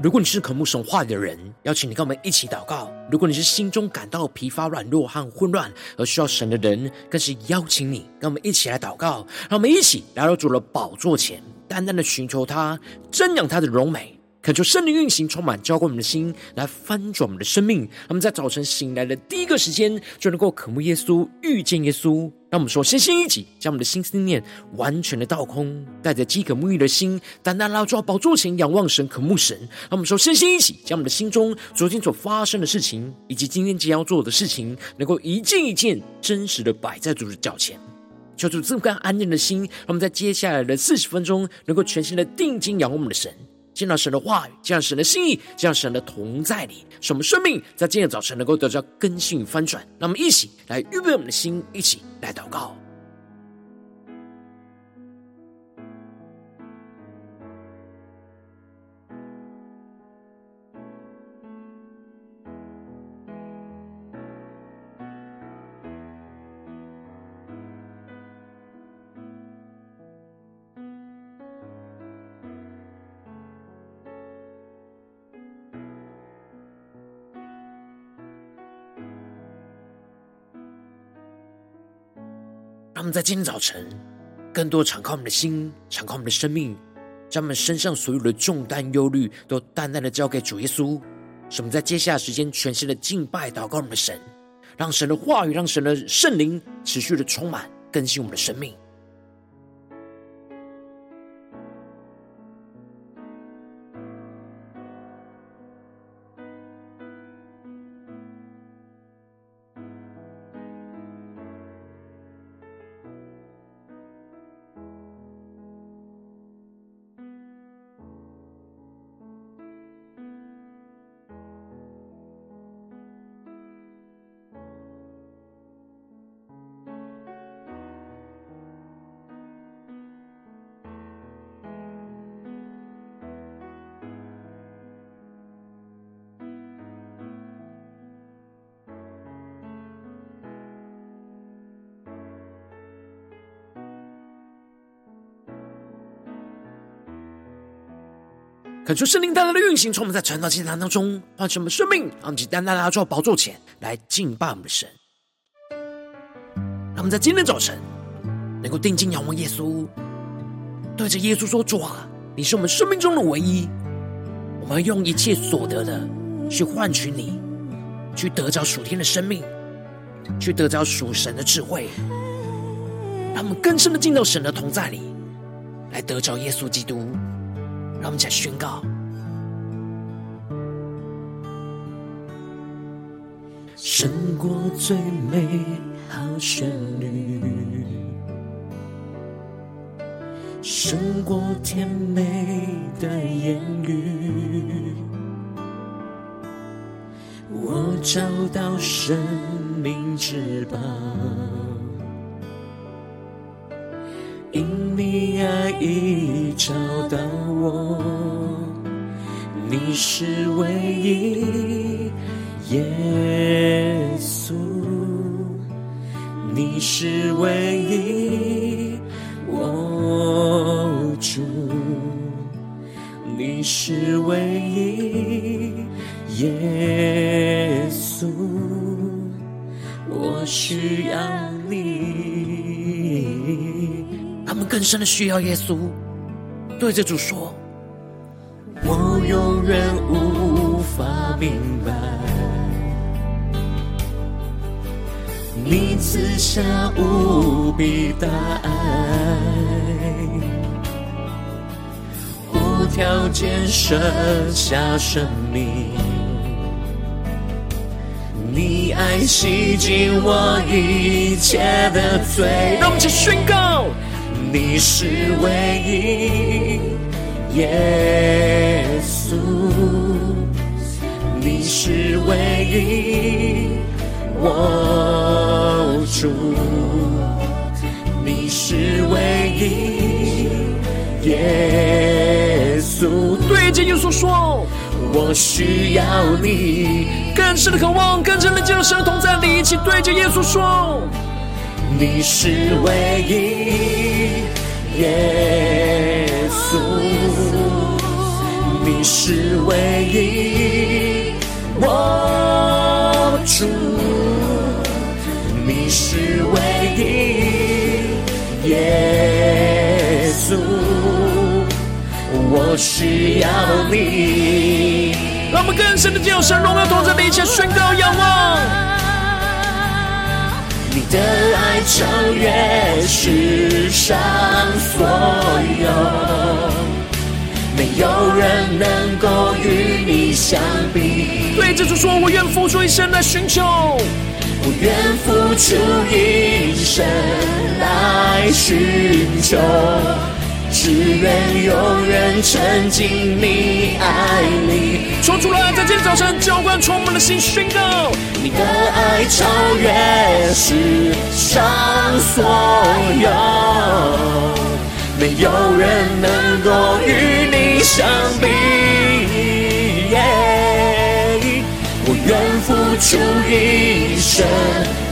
如果你是渴慕神话的人，邀请你跟我们一起祷告；如果你是心中感到疲乏、软弱和混乱而需要神的人，更是邀请你跟我们一起来祷告。让我们一起来到主的宝座前，单单的寻求他，瞻仰他的荣美。恳求圣灵运行，充满浇灌我们的心，来翻转我们的生命。我们在早晨醒来的第一个时间，就能够渴慕耶稣，遇见耶稣。让我们说，先先一起将我们的心思念完全的倒空，带着饥渴沐浴的心，单单来到宝座前仰望神，渴慕神。让我们说，先先一起将我们的心中昨天所发生的事情，以及今天即将要做的事情，能够一件一件真实的摆在主的脚前，求主赐福安静的心。让我们在接下来的四十分钟，能够全心的定睛仰望我们的神。见到神的话语，见到神的心意，见到神的同在里，使我们生命在今天早晨能够得到更新与翻转。那么一起来预备我们的心，一起来祷告。他们在今天早晨，更多敞开我们的心，敞开我们的生命，将我们身上所有的重担、忧虑，都淡淡的交给主耶稣。使我们在接下来时间，全新的敬拜、祷告我们的神，让神的话语，让神的圣灵持续的充满、更新我们的生命。恳求圣灵大大的运行，从我们在传道祭坛当中唤醒我们生命，让我们单单来到宝座前来敬拜我们的神。让我们在今天早晨能够定睛仰望耶稣，对着耶稣说：“主啊，你是我们生命中的唯一。我们要用一切所得的去换取你，去得着属天的生命，去得着属神的智慧，让我们更深的进到神的同在里，来得着耶稣基督。”让我们再宣告，胜过最美好旋律，胜过甜美的言语，我找到生命之宝。因你爱已找到我，你是唯一，耶稣，你是唯一，我主，你是唯一，耶稣，我需要你。更深的需要耶稣，对着主说：“我永远无法明白，你赐下无比大爱，无条件舍下生命，你爱洗净我一切的罪。”让我们一起宣告。你是唯一，耶稣，你是唯一，我主，你是唯一，耶稣。对着耶稣说，我需要你，更深的渴望，更深的进入神的同在里，一起对着耶稣说。你是唯一，耶稣，你是唯一，我主，你是唯一，耶稣，我需要你。让我们更深的进入神荣耀同在的一切宣告仰望。的爱超越世上所有，没有人能够与你相比。对，这就说我愿付出一生来寻求，我愿付出一生来寻求。只愿永远沉浸你爱里。说出来，在今天早晨，浇灌充满了心，宣告你的爱超越世上所有，没有人能够与你相比。Yeah, 我愿付出一生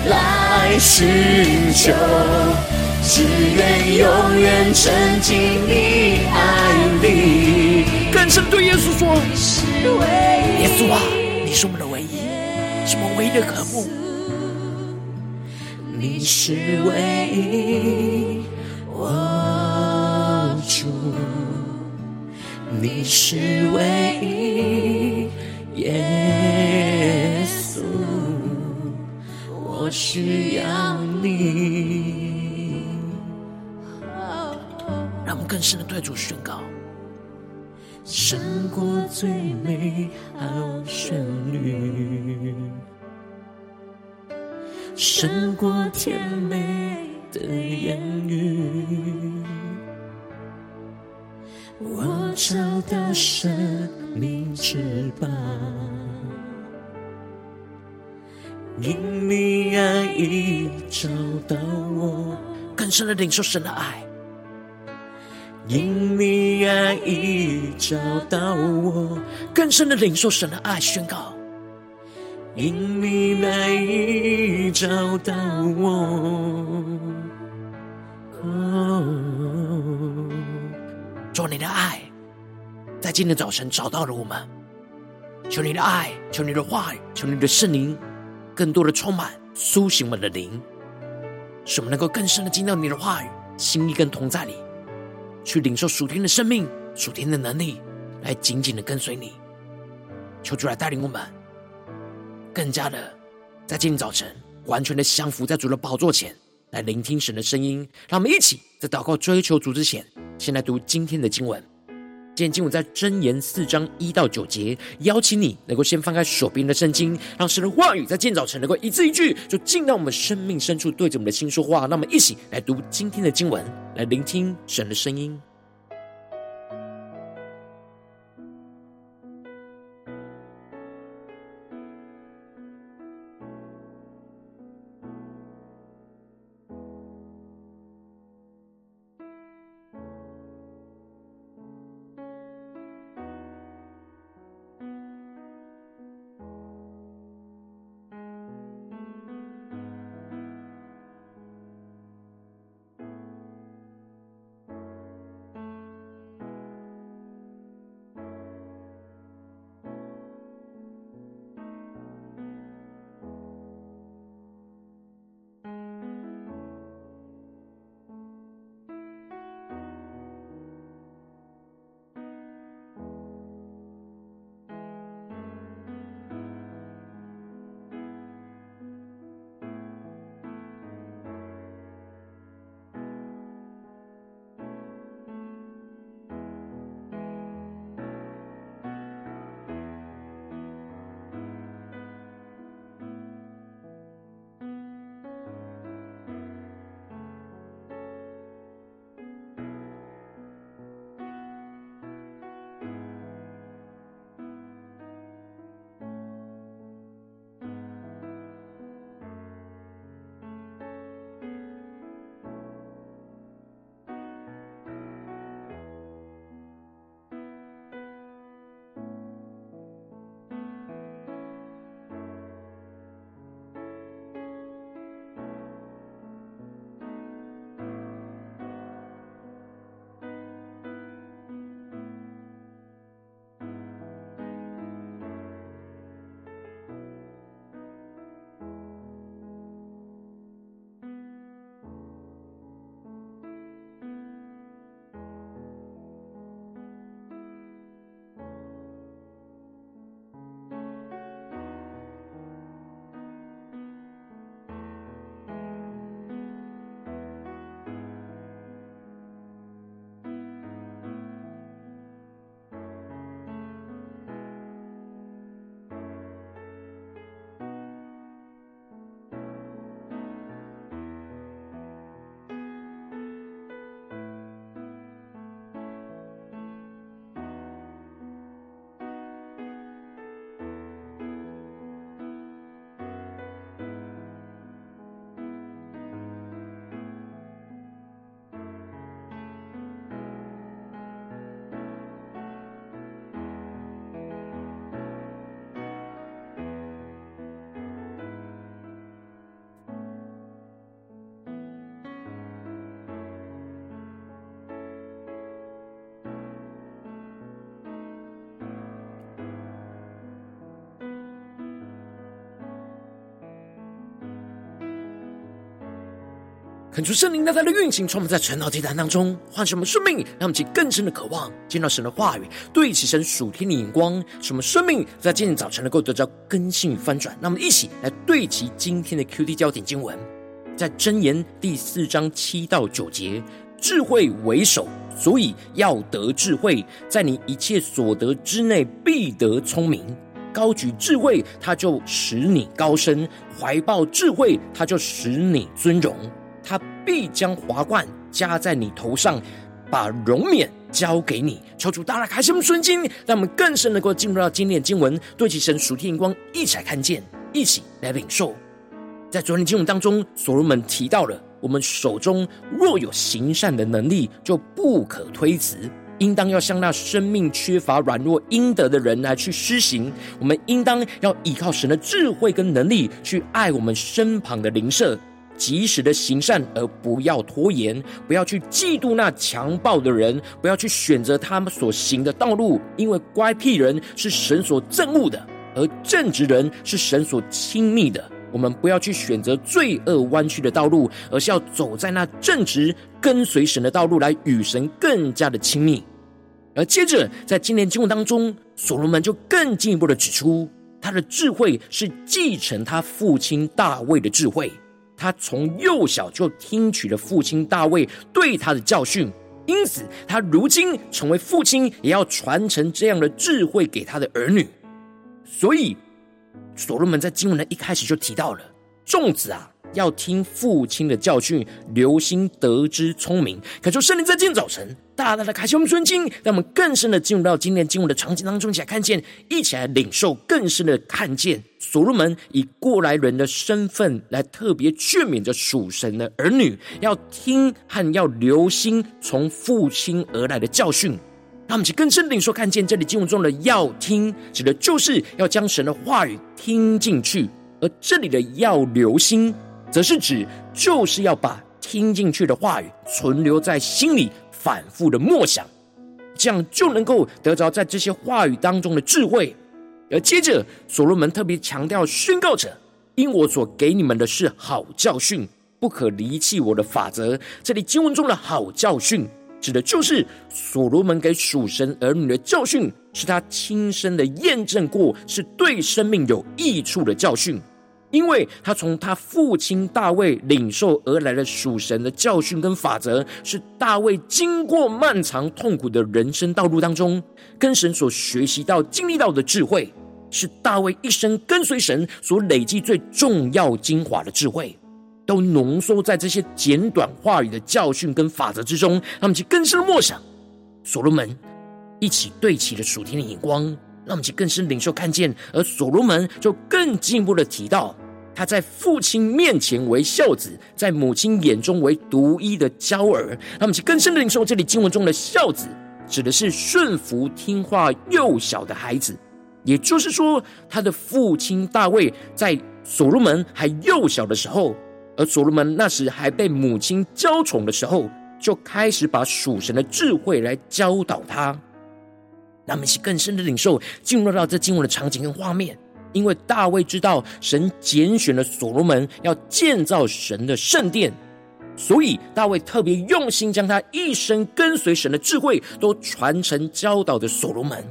来寻求。只愿永远沉浸你爱里。更深对耶稣说：耶稣啊，你是我们的唯一，是我们唯一的渴慕。你是唯一，我主，你是唯一，耶稣，我需要你。更深的对主宣告，胜过最美好旋律，胜过甜美的言语。我找到生命之宝，因你爱已找到我。更深的领受神的爱。因你爱已找到我，更深的领受神的爱，宣告。因你爱已找到我，哦，做你的爱，在今天早晨找到了我们。求你的爱，求你的话语，求你的圣灵，更多的充满苏醒我们的灵，使我们能够更深的进到你的话语，心意跟同在里。去领受属天的生命、属天的能力，来紧紧的跟随你。求主来带领我们，更加的在今天早晨完全的降服在主的宝座前，来聆听神的声音。让我们一起在祷告追求主之前，先来读今天的经文。今天经文在箴言四章一到九节，邀请你能够先翻开手边的圣经，让神的话语在今天早晨能够一字一句，就进到我们生命深处，对着我们的心说话。那么，一起来读今天的经文，来聆听神的声音。恳求圣灵在他的运行，充满在晨祷祭坛当中，唤醒我们生命，让我们起更深的渴望，见到神的话语，对齐神属天的眼光，使我们生命在今天早晨能够得到更新与翻转。那我们一起来对齐今天的 QD 焦点经文，在箴言第四章七到九节：智慧为首，所以要得智慧，在你一切所得之内必得聪明。高举智慧，他就使你高升；怀抱智慧，他就使你尊荣。他必将华冠加在你头上，把荣冕交给你。求主大大开示我们顺经，让我们更深能够进入到今天的经文，对其神属天眼光，一起来看见，一起来领受。在昨天经文当中，所罗门提到了，我们手中若有行善的能力，就不可推辞，应当要向那生命缺乏软弱应得的人来去施行。我们应当要依靠神的智慧跟能力，去爱我们身旁的邻舍。及时的行善，而不要拖延；不要去嫉妒那强暴的人，不要去选择他们所行的道路，因为乖僻人是神所憎恶的，而正直人是神所亲密的。我们不要去选择罪恶弯曲的道路，而是要走在那正直、跟随神的道路，来与神更加的亲密。而接着，在今年经文当中，所罗门就更进一步的指出，他的智慧是继承他父亲大卫的智慧。他从幼小就听取了父亲大卫对他的教训，因此他如今成为父亲，也要传承这样的智慧给他的儿女。所以，所罗门在经文的一开始就提到了：众子啊，要听父亲的教训，留心得知聪明。可求圣灵在今天早晨，大大的开启我们顺经，让我们更深的进入到今天经文的场景当中，一起来看见，一起来领受，更深的看见。所罗门以过来人的身份来特别劝勉着属神的儿女，要听和要留心从父亲而来的教训。让我们去更深领受看见这里经文中的“要听”，指的就是要将神的话语听进去；而这里的“要留心”，则是指就是要把听进去的话语存留在心里，反复的默想，这样就能够得着在这些话语当中的智慧。而接着，所罗门特别强调宣告者：“因我所给你们的是好教训，不可离弃我的法则。”这里经文中的好教训，指的就是所罗门给属神儿女的教训，是他亲身的验证过，是对生命有益处的教训。因为他从他父亲大卫领受而来的属神的教训跟法则，是大卫经过漫长痛苦的人生道路当中，跟神所学习到、经历到的智慧，是大卫一生跟随神所累积最重要精华的智慧，都浓缩在这些简短话语的教训跟法则之中。他们去更深的默想，所罗门一起对齐了属天的眼光，让我们去更深领受看见。而所罗门就更进一步的提到。他在父亲面前为孝子，在母亲眼中为独一的娇儿。那么，其更深的领受，这里经文中的孝子，指的是顺服听话幼小的孩子。也就是说，他的父亲大卫在所罗门还幼小的时候，而所罗门那时还被母亲娇宠的时候，就开始把属神的智慧来教导他。那么，其更深的领受，进入到这经文的场景跟画面。因为大卫知道神拣选了所罗门要建造神的圣殿，所以大卫特别用心将他一生跟随神的智慧都传承教导的所罗门。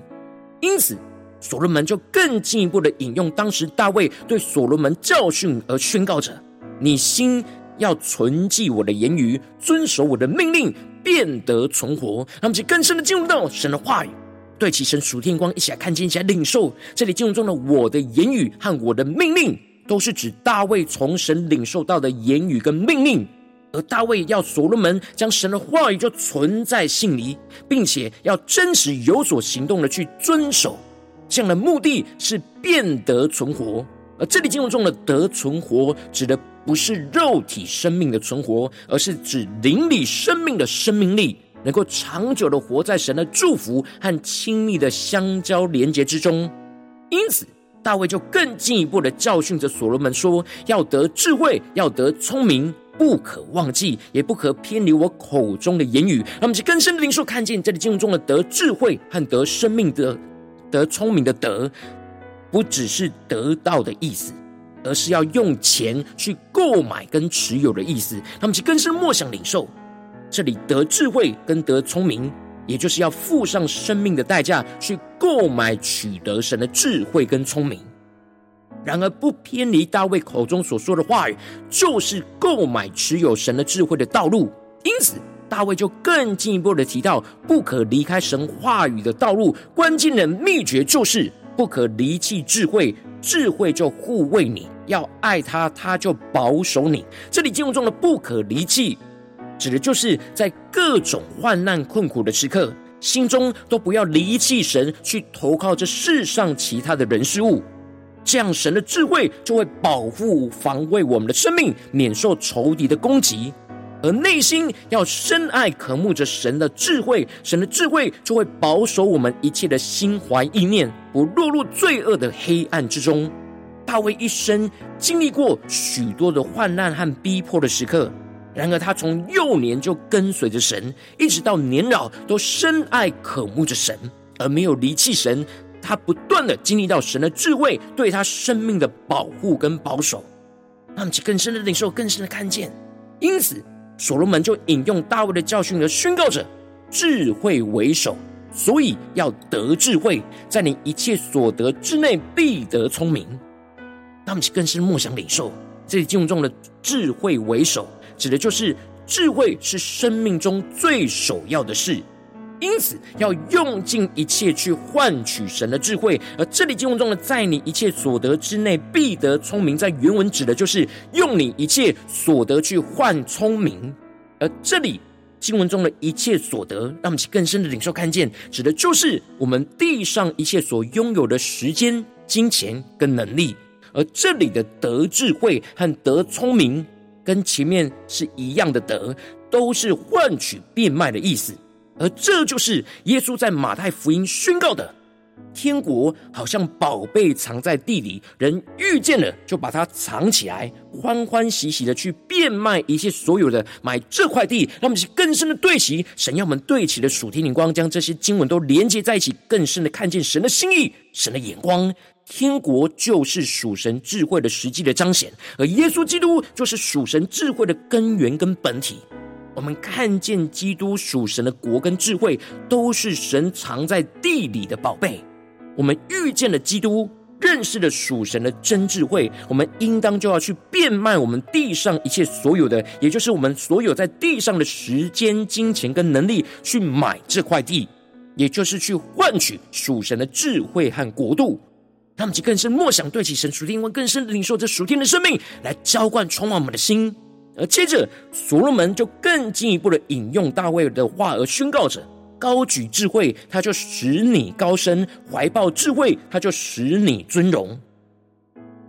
因此，所罗门就更进一步的引用当时大卫对所罗门教训而宣告着：“你心要存记我的言语，遵守我的命令，便得存活。”让我们就更深的进入到神的话语。对齐神属天光，一起来看见，一起来领受。这里经文中的我的言语和我的命令，都是指大卫从神领受到的言语跟命令。而大卫要所罗门将神的话语就存在心里，并且要真实有所行动的去遵守。这样的目的是变得存活。而这里经文中的得存活，指的不是肉体生命的存活，而是指灵里生命的生命力。能够长久的活在神的祝福和亲密的相交连结之中，因此大卫就更进一步的教训着所罗门说：要得智慧，要得聪明，不可忘记，也不可偏离我口中的言语。让我们去更深的领受看见，这里经文中的得智慧和得生命的、得聪明的得，不只是得到的意思，而是要用钱去购买跟持有的意思。他们就更深默想领受，这里得智慧跟得聪明，也就是要付上生命的代价去购买取得神的智慧跟聪明。然而不偏离大卫口中所说的话语，就是购买持有神的智慧的道路。因此，大卫就更进一步的提到，不可离开神话语的道路。关键的秘诀就是不可离弃智慧，智慧就护卫你；要爱他，他就保守你。这里经文中的“不可离弃”，指的就是在各种患难困苦的时刻，心中都不要离弃神，去投靠这世上其他的人事物。这样，神的智慧就会保护、防卫我们的生命，免受仇敌的攻击；而内心要深爱、渴慕着神的智慧，神的智慧就会保守我们一切的心怀意念，不落入罪恶的黑暗之中。大卫一生经历过许多的患难和逼迫的时刻，然而他从幼年就跟随着神，一直到年老都深爱、渴慕着神，而没有离弃神。他不断的经历到神的智慧对他生命的保护跟保守，那么其更深的领受、更深的看见。因此，所罗门就引用大卫的教训而宣告着：智慧为首，所以要得智慧，在你一切所得之内必得聪明。让我们更深默想领受，这里经文中的智慧为首，指的就是智慧是生命中最首要的事。因此，要用尽一切去换取神的智慧。而这里经文中的“在你一切所得之内必得聪明”，在原文指的就是用你一切所得去换聪明。而这里经文中的一切所得，让我们去更深的领受看见，指的就是我们地上一切所拥有的时间、金钱跟能力。而这里的得智慧和得聪明，跟前面是一样的得，都是换取变卖的意思。而这就是耶稣在马太福音宣告的：天国好像宝贝藏在地里，人遇见了就把它藏起来，欢欢喜喜的去变卖一切所有的，买这块地。让我们更深的对齐神要我们对齐的属天灵光，将这些经文都连接在一起，更深的看见神的心意、神的眼光。天国就是属神智慧的实际的彰显，而耶稣基督就是属神智慧的根源跟本体。我们看见基督属神的国跟智慧，都是神藏在地里的宝贝。我们遇见了基督，认识了属神的真智慧，我们应当就要去变卖我们地上一切所有的，也就是我们所有在地上的时间、金钱跟能力，去买这块地，也就是去换取属神的智慧和国度。他们就更深默想，对起神属天，更深的领受这属天的生命，来浇灌充满我们的心。而接着，所罗门就更进一步的引用大卫的话而宣告着：高举智慧，他就使你高升；怀抱智慧，他就使你尊荣。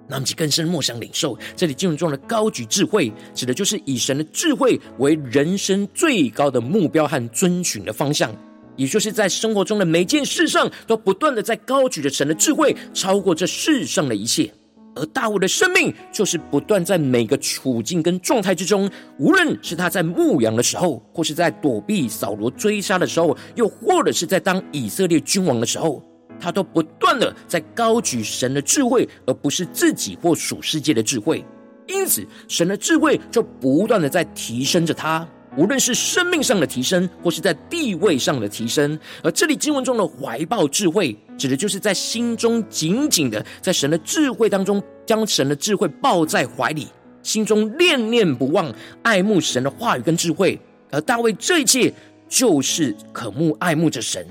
那么，就更深默想领受，这里经文中的高举智慧，指的就是以神的智慧为人生最高的目标和遵循的方向，也就是在生活中的每件事上，都不断的在高举着神的智慧，超过这世上的一切。而大卫的生命，就是不断在每个处境跟状态之中，无论是他在牧羊的时候，或是在躲避扫罗追杀的时候，又或者是在当以色列君王的时候，他都不断的在高举神的智慧，而不是自己或属世界的智慧。因此，神的智慧就不断的在提升着他。无论是生命上的提升，或是在地位上的提升，而这里经文中的怀抱智慧，指的就是在心中紧紧的在神的智慧当中，将神的智慧抱在怀里，心中念念不忘，爱慕神的话语跟智慧。而大卫这一切就是渴慕爱慕着神，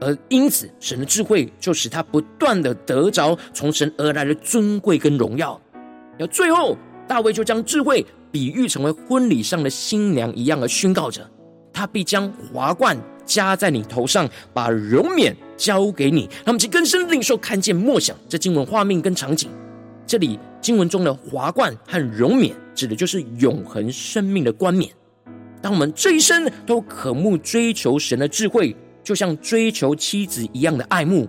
而因此神的智慧就使他不断的得着从神而来的尊贵跟荣耀。而最后，大卫就将智慧。比喻成为婚礼上的新娘一样而宣告着，他必将华冠加在你头上，把荣冕交给你。让我们去更深领受、看见、默想这经文画面跟场景。这里经文中的华冠和荣冕，指的就是永恒生命的冠冕。当我们这一生都渴慕追求神的智慧，就像追求妻子一样的爱慕。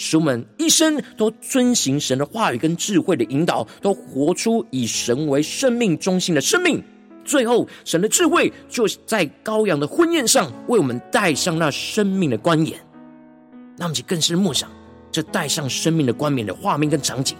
使我们一生都遵行神的话语跟智慧的引导，都活出以神为生命中心的生命。最后，神的智慧就在羔羊的婚宴上为我们戴上那生命的冠冕。那么，就更是默想这戴上生命的冠冕的画面跟场景，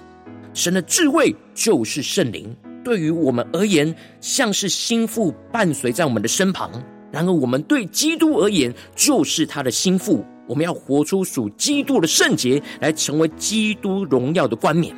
神的智慧就是圣灵，对于我们而言，像是心腹伴随在我们的身旁；然而，我们对基督而言，就是他的心腹。我们要活出属基督的圣洁，来成为基督荣耀的冠冕。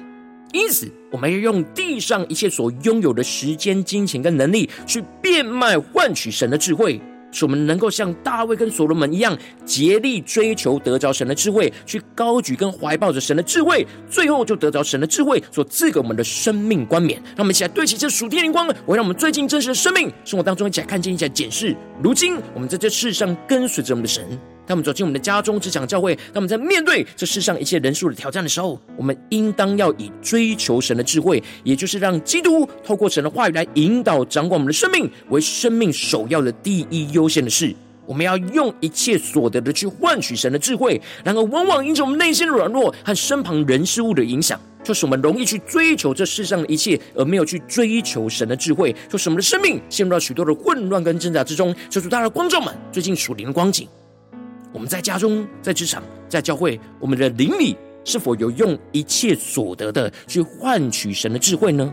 因此，我们要用地上一切所拥有的时间、金钱跟能力，去变卖换取神的智慧。使我们能够像大卫跟所罗门一样，竭力追求得着神的智慧，去高举跟怀抱着神的智慧，最后就得着神的智慧所赐给我们的生命冠冕。让我们一起来对齐这属天灵光，我让我们最近真实的生命生活当中，一起来看见，一起来检视。如今我们在这世上跟随着我们的神。当我们走进我们的家中、职场、教会，当我们在面对这世上一切人数的挑战的时候，我们应当要以追求神的智慧，也就是让基督透过神的话语来引导、掌管我们的生命，为生命首要的第一优先的事。我们要用一切所得的去换取神的智慧。然而，往往因着我们内心的软弱和身旁人事物的影响，就使我们容易去追求这世上的一切，而没有去追求神的智慧，就使我们的生命陷入到许多的混乱跟挣扎之中。求主大的观众们，最近属灵的光景。我们在家中、在职场、在教会，我们的邻里是否有用一切所得的去换取神的智慧呢？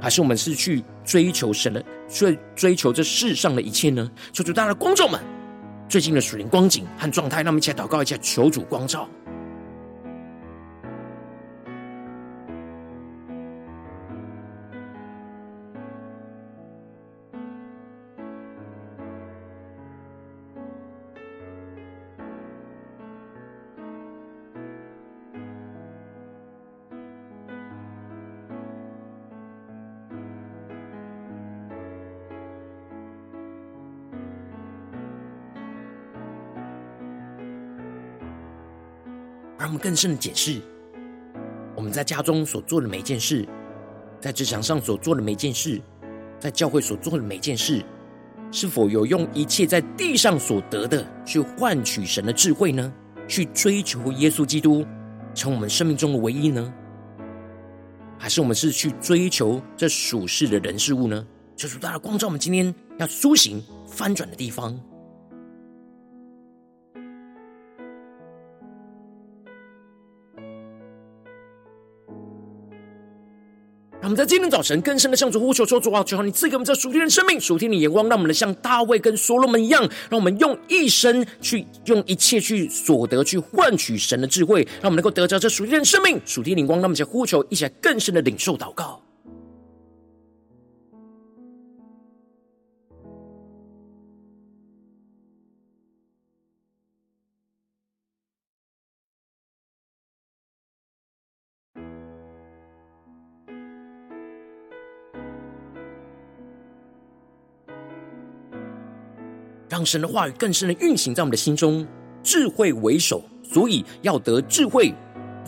还是我们是去追求神的，去追求这世上的一切呢？求主，大家的观众们，最近的属灵光景和状态，那我们一起来祷告一下，求主光照。更深的解释，我们在家中所做的每件事，在职场上所做的每件事，在教会所做的每件事，是否有用一切在地上所得的去换取神的智慧呢？去追求耶稣基督成我们生命中的唯一呢？还是我们是去追求这属世的人事物呢？求主大家光照，我们今天要苏醒翻转的地方。我们在今天早晨更深的向主呼求说：主啊，求你赐给我们这属天的生命、属天的眼光，让我们能像大卫跟所罗门一样，让我们用一生去用一切去所得去换取神的智慧，让我们能够得着这属天的生命、属天的眼光。让我们在呼求，一起来更深的领受祷告。让神的话语更深的运行在我们的心中，智慧为首，所以要得智慧，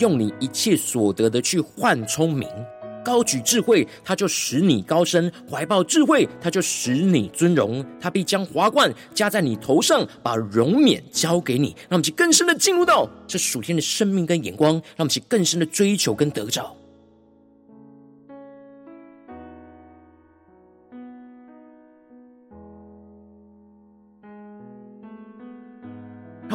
用你一切所得的去换聪明，高举智慧，他就使你高升；怀抱智慧，他就使你尊荣。他必将华冠加在你头上，把荣冕交给你。让我们去更深的进入到这属天的生命跟眼光，让我们去更深的追求跟得着。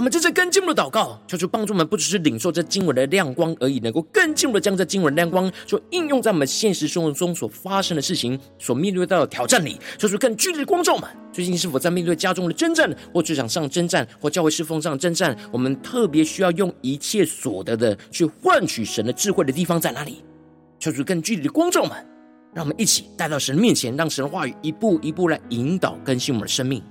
我们这次更进一步的祷告，求主帮助我们，不只是领受这经文的亮光而已，能够更进一步的将这经文的亮光，所应用在我们现实生活中所发生的事情、所面对到的挑战里。求主更具体的光照们，最近是否在面对家中的征战，或职场上征战，或教会侍奉上征战？我们特别需要用一切所得的去换取神的智慧的地方在哪里？求主更具体的光照们，让我们一起带到神面前，让神的话语一步一步来引导更新我们的生命。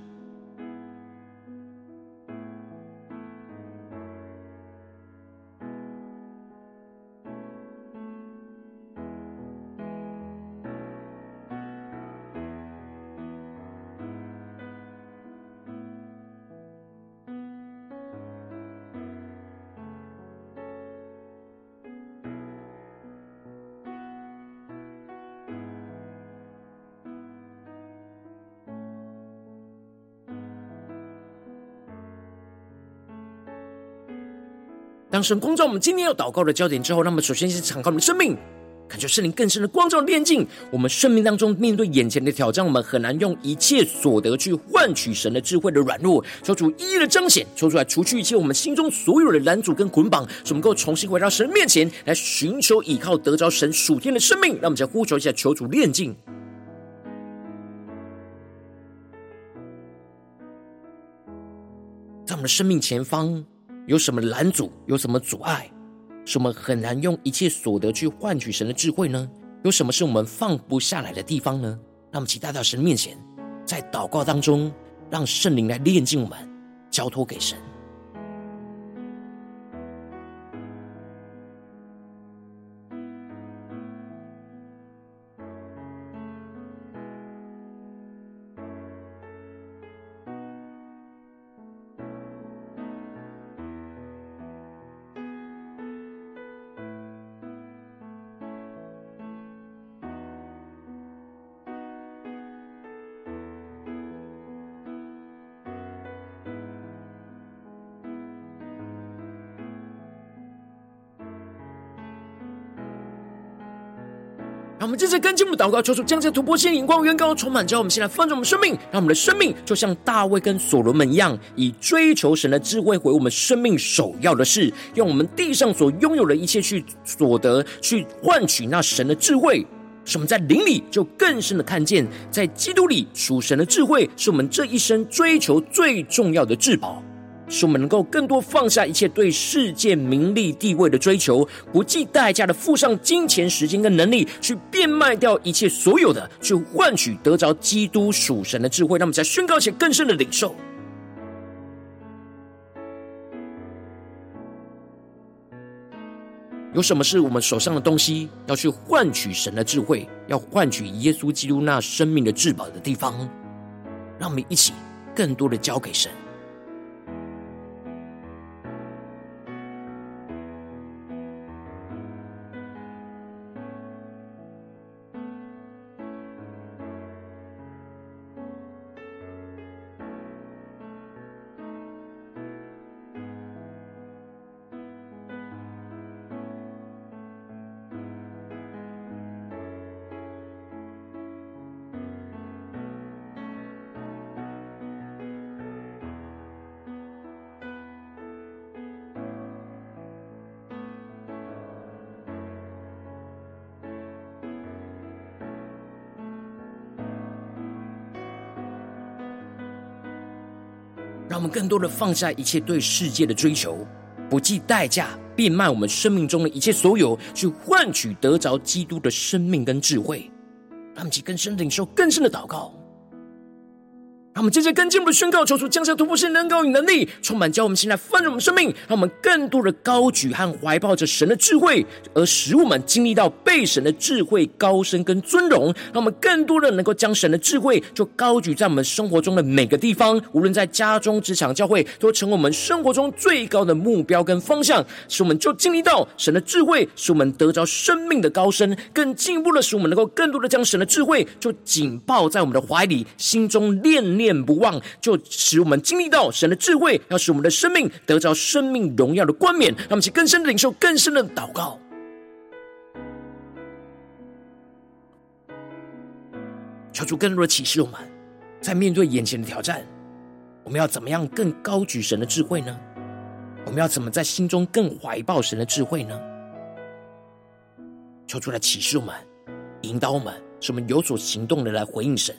神光照我们今天要祷告的焦点之后，那么首先是敞开我们的生命，感觉圣灵更深的光照的炼净我们生命当中面对眼前的挑战，我们很难用一切所得去换取神的智慧的软弱，求主一一的彰显，求主来除去一切我们心中所有的拦阻跟捆绑，使我们能够重新回到神面前来寻求依靠，得着神属天的生命。让我们再呼求一下，求主炼净，在我们的生命前方有什么拦阻，有什么阻碍？是我们很难用一切所得去换取神的智慧呢？有什么是我们放不下来的地方呢？让我们期待到神面前，在祷告当中，让圣灵来炼净我们，交托给神。让我们接着跟进我们祷告，求主将这突破性眼光、远高充满，叫我们现在放着我们生命，让我们的生命就像大卫跟所罗门一样，以追求神的智慧为我们生命首要的事，用我们地上所拥有的一切去所得，去换取那神的智慧，使我们在灵里就更深的看见，在基督里属神的智慧，是我们这一生追求最重要的至宝。使我们能够更多放下一切对世界名利地位的追求，不计代价的付上金钱、时间跟能力，去变卖掉一切所有的，去换取得着基督属神的智慧。让我们再宣告一些更深的领受。有什么是我们手上的东西，要去换取神的智慧，要换取耶稣基督那生命的至宝的地方？让我们一起更多的交给神。更多的放下一切对世界的追求，不计代价变卖我们生命中的一切所有，去换取得着基督的生命跟智慧。让我们去更深领受更深的祷告。我们接着跟进我们的宣告，求主降下突破性能高与能力，充满教我们现在丰盛我们生命，让我们更多的高举和怀抱着神的智慧，而使我们经历到被神的智慧高升跟尊荣。让我们更多的能够将神的智慧就高举在我们生活中的每个地方，无论在家中、职场、教会，都成为我们生活中最高的目标跟方向。使我们就经历到神的智慧，使我们得着生命的高升，更进一步的使我们能够更多的将神的智慧就紧抱在我们的怀里，心中念念不忘，就使我们经历到神的智慧，要使我们的生命得着生命荣耀的冠冕。让我们去更深的领受，更深的祷告，求主更多的启示我们，在面对眼前的挑战，我们要怎么样更高举神的智慧呢？我们要怎么在心中更怀抱神的智慧呢？求主来启示我们，引导我们，使我们有所行动的来回应神。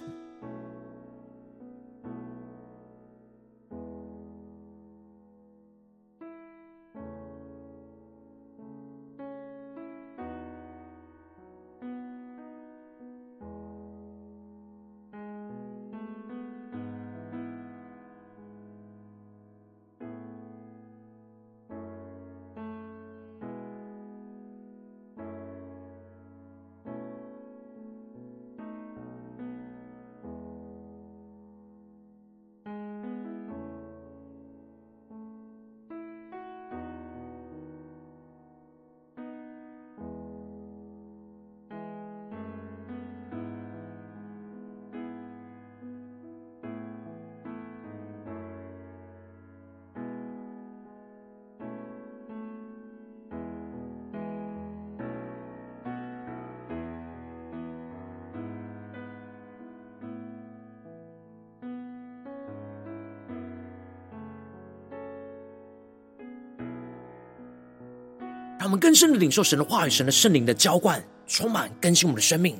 我们更深的领受神的话语、神的圣灵的浇灌，充满更新我们的生命，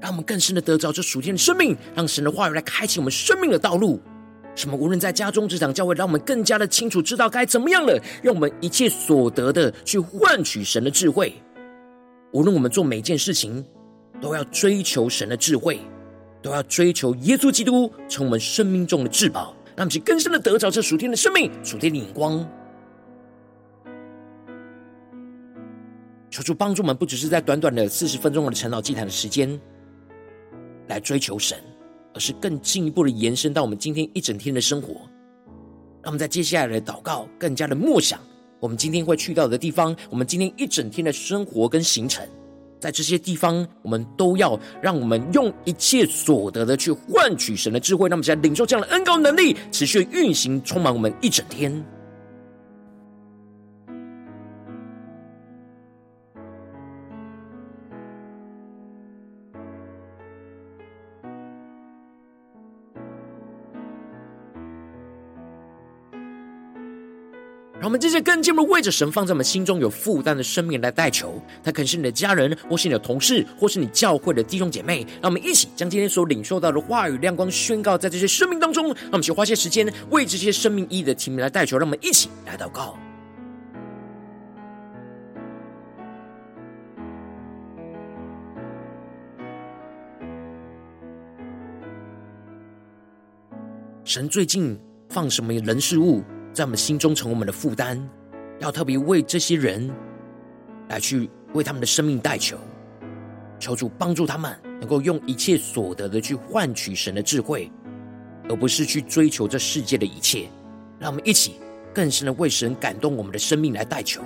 让我们更深的得着这属天的生命，让神的话语来开启我们生命的道路。什么？无论在家中、职场、教会，让我们更加的清楚知道该怎么样了，用我们一切所得的去换取神的智慧。无论我们做每件事情，都要追求神的智慧，都要追求耶稣基督成我们生命中的至宝，让我们去更深的得着这属天的生命、属天的眼光。求主帮助我们，不只是在短短的四十分钟的晨祷祭坛的时间来追求神。而是更进一步的延伸到我们今天一整天的生活，让我们在接下来的祷告更加的默想我们今天会去到的地方，我们今天一整天的生活跟行程，在这些地方，我们都要让我们用一切所得的去换取神的智慧，让我们在领受这样的恩膏能力，持续运行，充满我们一整天。让我们这些更进一步为着神放在我们心中有负担的生命来代求，他可能是你的家人，或是你的同事，或是你教会的弟兄姐妹。让我们一起将今天所领受到的话语亮光宣告在这些生命当中。让我们去花些时间为这些生命意义的提名来代求。让我们一起来祷告。神最近放什么人事物在我们心中成为我们的负担，要特别为这些人来去为他们的生命代求，求主帮助他们能够用一切所得的去换取神的智慧，而不是去追求这世界的一切。让我们一起更深的为神感动我们的生命来代求。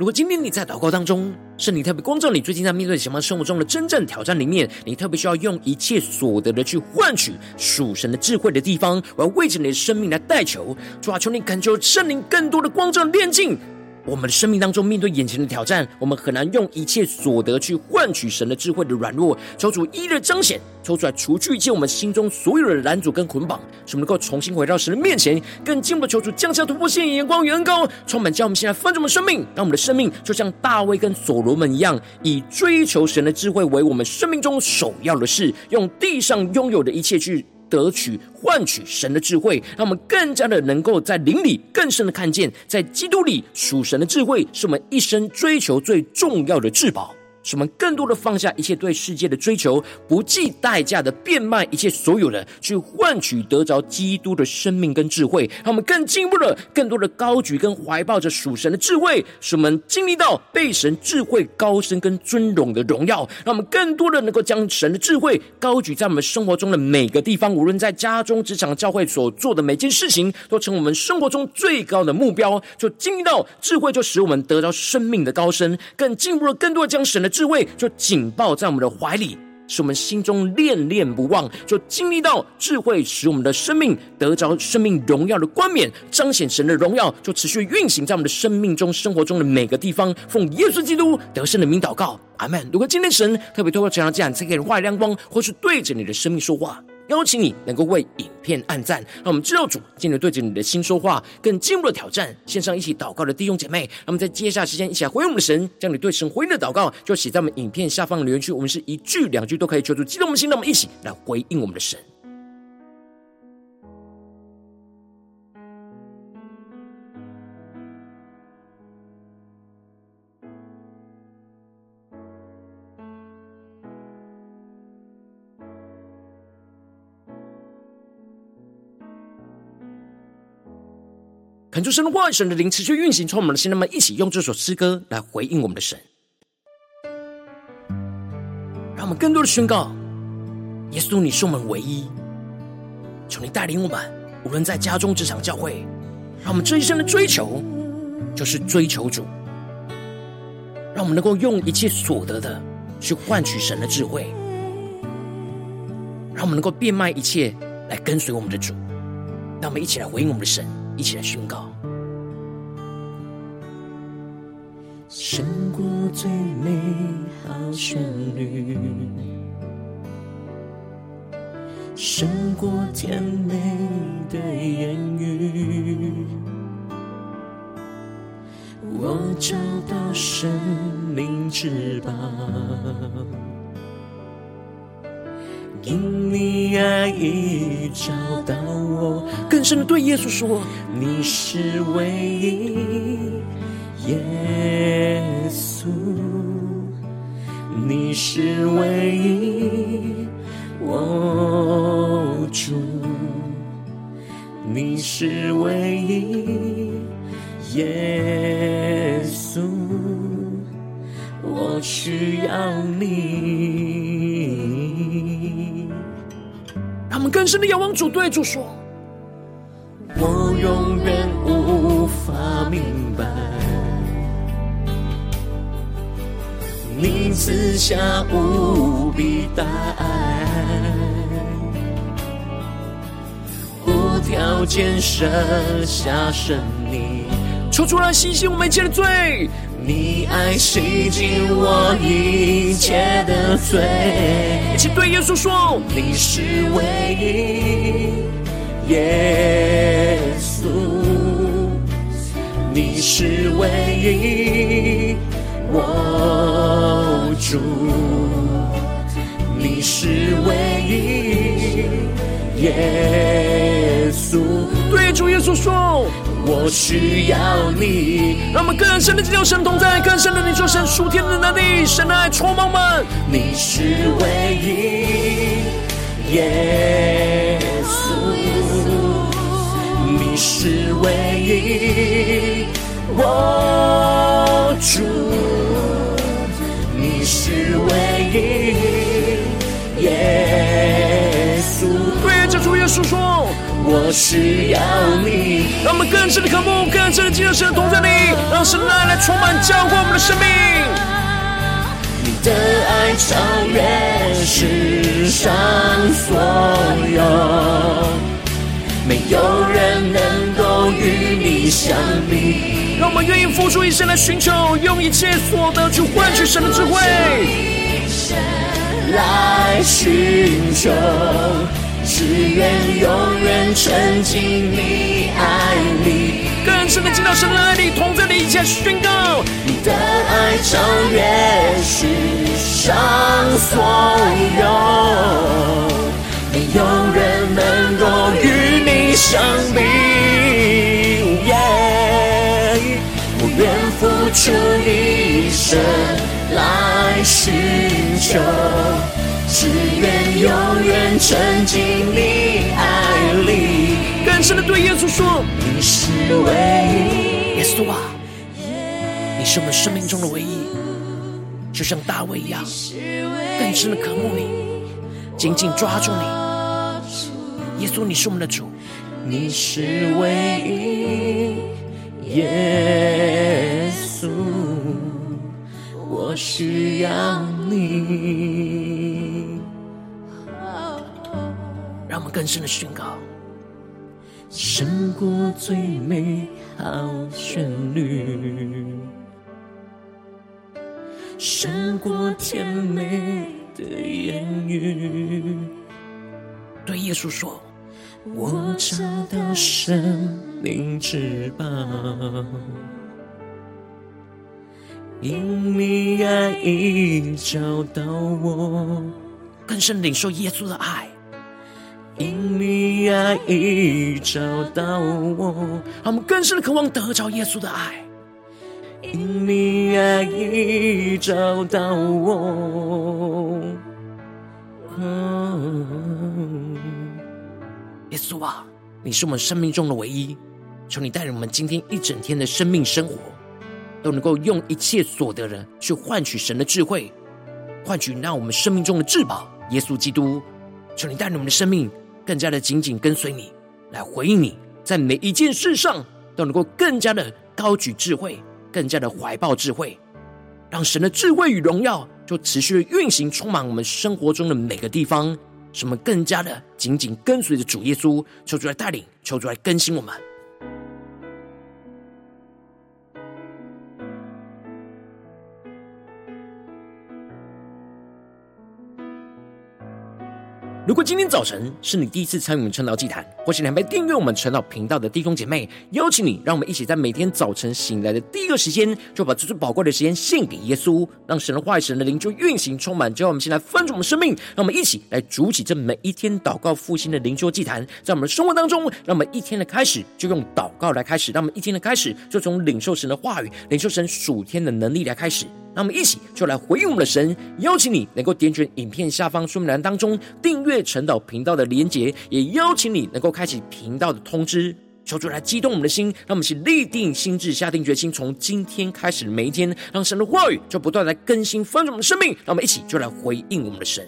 如果今天你在祷告当中，圣灵特别光照你，最近在面对什么生活中的真正挑战里面，你特别需要用一切所得的去换取属神的智慧的地方，我要为着你的生命来代求，主啊，求你恳求圣灵更多的光照炼净。我们的生命当中，面对眼前的挑战，我们很难用一切所得去换取神的智慧的软弱。求主一一的彰显，抽出来除去一切我们心中所有的拦阻跟捆绑，使我们能够重新回到神的面前，更进一步求主降下突破性眼光与恩膏，充满将我们现在丰盛的生命，让我们的生命就像大卫跟所罗门一样，以追求神的智慧为我们生命中首要的事，用地上拥有的一切去。得取换取神的智慧，让我们更加的能够在灵里更深的看见，在基督里属神的智慧，是我们一生追求最重要的至宝。使我们更多的放下一切对世界的追求，不计代价的变卖一切所有的，去换取得着基督的生命跟智慧。让我们更进一步的、更多的高举跟怀抱着属神的智慧，使我们经历到被神智慧高升跟尊荣的荣耀。让我们更多的能够将神的智慧高举在我们生活中的每个地方，无论在家中、职场、教会所做的每件事情，都成我们生活中最高的目标。就经历到智慧，就使我们得到生命的高升，更进一步的、更多的将神的。智慧就紧抱在我们的怀里，使我们心中恋恋不忘。就经历到智慧，使我们的生命得着生命荣耀的冠冕，彰显神的荣耀，就持续运行在我们的生命中、生活中的每个地方。奉耶稣基督得胜的名祷告，阿门。如果今天神特别透过这样这样，赐给人话语亮光，或是对着你的生命说话。邀请你能够为影片按赞，让我们知道主今天对着你的心说话，更进一步的挑战。线上一起祷告的弟兄姐妹，那么在接下来时间一起来回应我们的神，将你对神回应的祷告就写在我们影片下方的留言区。我们是一句两句都可以求助激动我们的心，让我们一起来回应我们的神。恳求神的万，神的灵持续运行，从我们的心，那么一起用这首诗歌来回应我们的神，让我们更多的宣告：耶稣，你是我们唯一求你带领我们，无论在家中、职场、教会，让我们这一生的追求就是追求主，让我们能够用一切所得的去换取神的智慧，让我们能够变卖一切来跟随我们的主。让我们一起来回应我们的神，一起来宣告。胜过最美好旋律，胜过甜美的言语，我找到生命之宝，因你爱已找到我。更深的对耶稣说：“你是唯一。”耶稣，你是唯一，我主，你是唯一，耶稣，我需要你。他们更深的仰望主，对主说：我永远无法明白。赐下无比大爱，无条件舍下生命，求主来洗净我们一切的罪。你爱洗净我一切的罪。一起对耶稣说：你是唯一，耶稣，你是唯一。主，你是唯一，耶稣。对主耶稣说，我需要你。让我们更深的进入神同在，更深的领受神属天的能力，神的爱充满们。你是唯一，耶稣，你是唯一，我主。唯一，耶稣。对着主耶稣说：“我需要你。”让我们更深的渴慕，更深的进入神的同在里，让神的爱来充满浇灌我们的生命。你的爱超越世上所有，没有人能够与你相比。让我们愿意付出一生来寻求，用一切所得去换取神的智慧。来寻求，只愿永远沉浸你爱里，更深的进到神的爱里，同在的一切宣告。你的爱超越世上所有，出一生来寻求，只愿永远沉浸你爱里。更深的对耶稣说：“你是唯一，耶稣啊，你是我们生命中的唯一，就像大卫一样，更深的渴慕你，紧紧抓住你。耶稣，你是我们的主，你是唯一。”耶稣，我需要你。让我们更深的宣告：胜过最美好旋律，胜过甜美的言语。对耶稣说。我找到生命之宝，因你爱已找到我，更深领受耶稣的爱。因你爱已找到我，让我们更深的渴望得着耶稣的爱。因你爱已找到我。耶稣啊，你是我们生命中的唯一，求你带领我们今天一整天的生命生活，都能够用一切所得的去换取神的智慧，换取让我们生命中的至宝耶稣基督。求你带领我们的生命更加的紧紧跟随你，来回应你，在每一件事上都能够更加的高举智慧，更加的怀抱智慧，让神的智慧与荣耀就持续的运行，充满我们生活中的每个地方，使我们更加的紧紧跟随着主耶稣，求主来带领，求主来更新我们。如果今天早晨是你第一次参与我们晨祷祭坛，或是你还没订阅我们晨祷频道的弟兄姐妹，邀请你，让我们一起在每天早晨醒来的第一个时间，就把这最宝贵的时间献给耶稣，让神的话语、神的灵就运行充满。只要我们先来分盛我们生命，让我们一起来主起这每一天祷告复兴的灵修祭坛，在我们的生活当中，让我们一天的开始就用祷告来开始，让我们一天的开始就从领受神的话语、领受神属天的能力来开始。那我们一起就来回应我们的神，邀请你能够点选影片下方说明栏当中订阅晨祷频道的连结，也邀请你能够开启频道的通知，求主来激动我们的心，让我们一起立定心智，下定决心，从今天开始的每一天，让神的话语就不断来更新翻转我们的生命，让我们一起就来回应我们的神。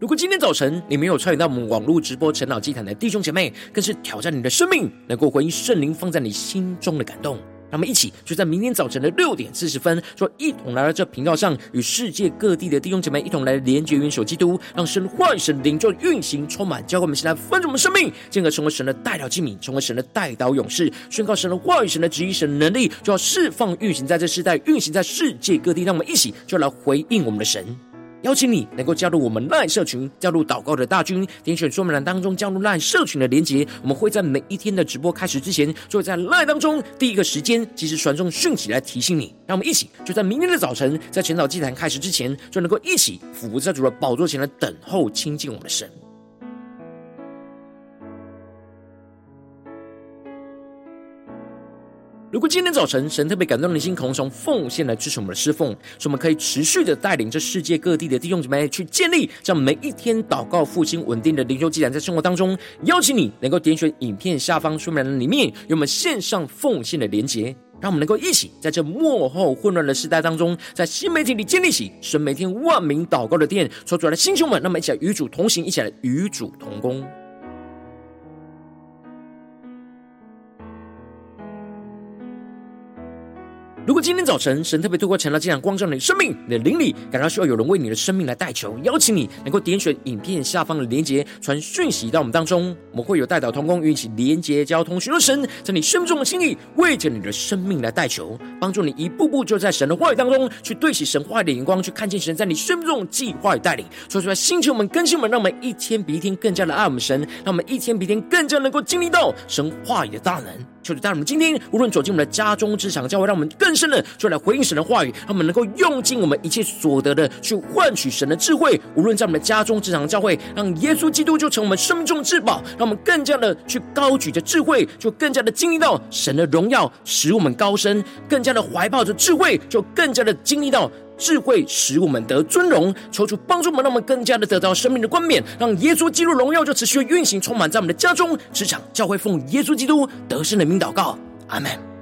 如果今天早晨你没有参与到我们网络直播晨祷祭坛的弟兄姐妹，更是挑战你的生命，能够回应圣灵放在你心中的感动。让我们一起就在明天早晨的六点四十分，说一同来到这频道上，与世界各地的弟兄姐妹一同来连结、元首基督，让神话语、神灵就运行充满，教会我们现在分盛我们生命，进而成为神的代祷器皿，成为神的代祷勇士，宣告神的话语、神的旨意、神的能力，就要释放、运行在这世代，运行在世界各地。让我们一起就来回应我们的神。邀请你能够加入我们赖社群，加入祷告的大军，点选说明栏当中加入赖社群的连结。我们会在每一天的直播开始之前，就会在赖当中第一个时间及时传送讯息来提醒你。让我们一起就在明天的早晨，在全岛祭坛开始之前，就能够一起俯伏在主的宝座前来等候亲近我们的神。如果今天早晨神特别感动你的心，渴望从奉献来支持我们的侍奉，使我们可以持续的带领这世界各地的弟兄姐妹去建立这样每一天祷告复兴稳定的灵修祭坛，在生活当中，邀请你能够点选影片下方说明栏里面有我们线上奉献的连结，让我们能够一起在这幕后混乱的时代当中，在新媒体里建立起神每天万名祷告的殿，说出来的弟兄们，那么一起来与主同行，一起来与主同工。如果今天早晨神特别透过成了这样光照你的生命，你的灵里感到需要有人为你的生命来代求，邀请你能够点选影片下方的连结，传讯息到我们当中，我们会有代祷同工与你一起连结交通，寻求神在你生命中的心意，为着你的生命来代求，帮助你一步步就在神的话语当中去对齐神话语的眼光，去看见神在你生命中的计划与带领。说出来，星球们更新们，让我们一天比一天更加的爱我们神，让我们一天比一天更加能够经历到神话语的大能。求主带我们今天无论走进我们的家中、职场、教会，让我们更深的就来回应神的话语，让我们能够用尽我们一切所得的去换取神的智慧。无论在我们的家中、职场、教会，让耶稣基督就成我们生命中的至宝，让我们更加的去高举着智慧，就更加的经历到神的荣耀，使我们高升；更加的怀抱着智慧，就更加的经历到。智慧使我们得尊荣，求主帮助我们，让我们更加的得到生命的冠冕，让耶稣基督荣耀就持续运行，充满在我们的家中、职场、教会，奉耶稣基督得胜的名祷告，阿门。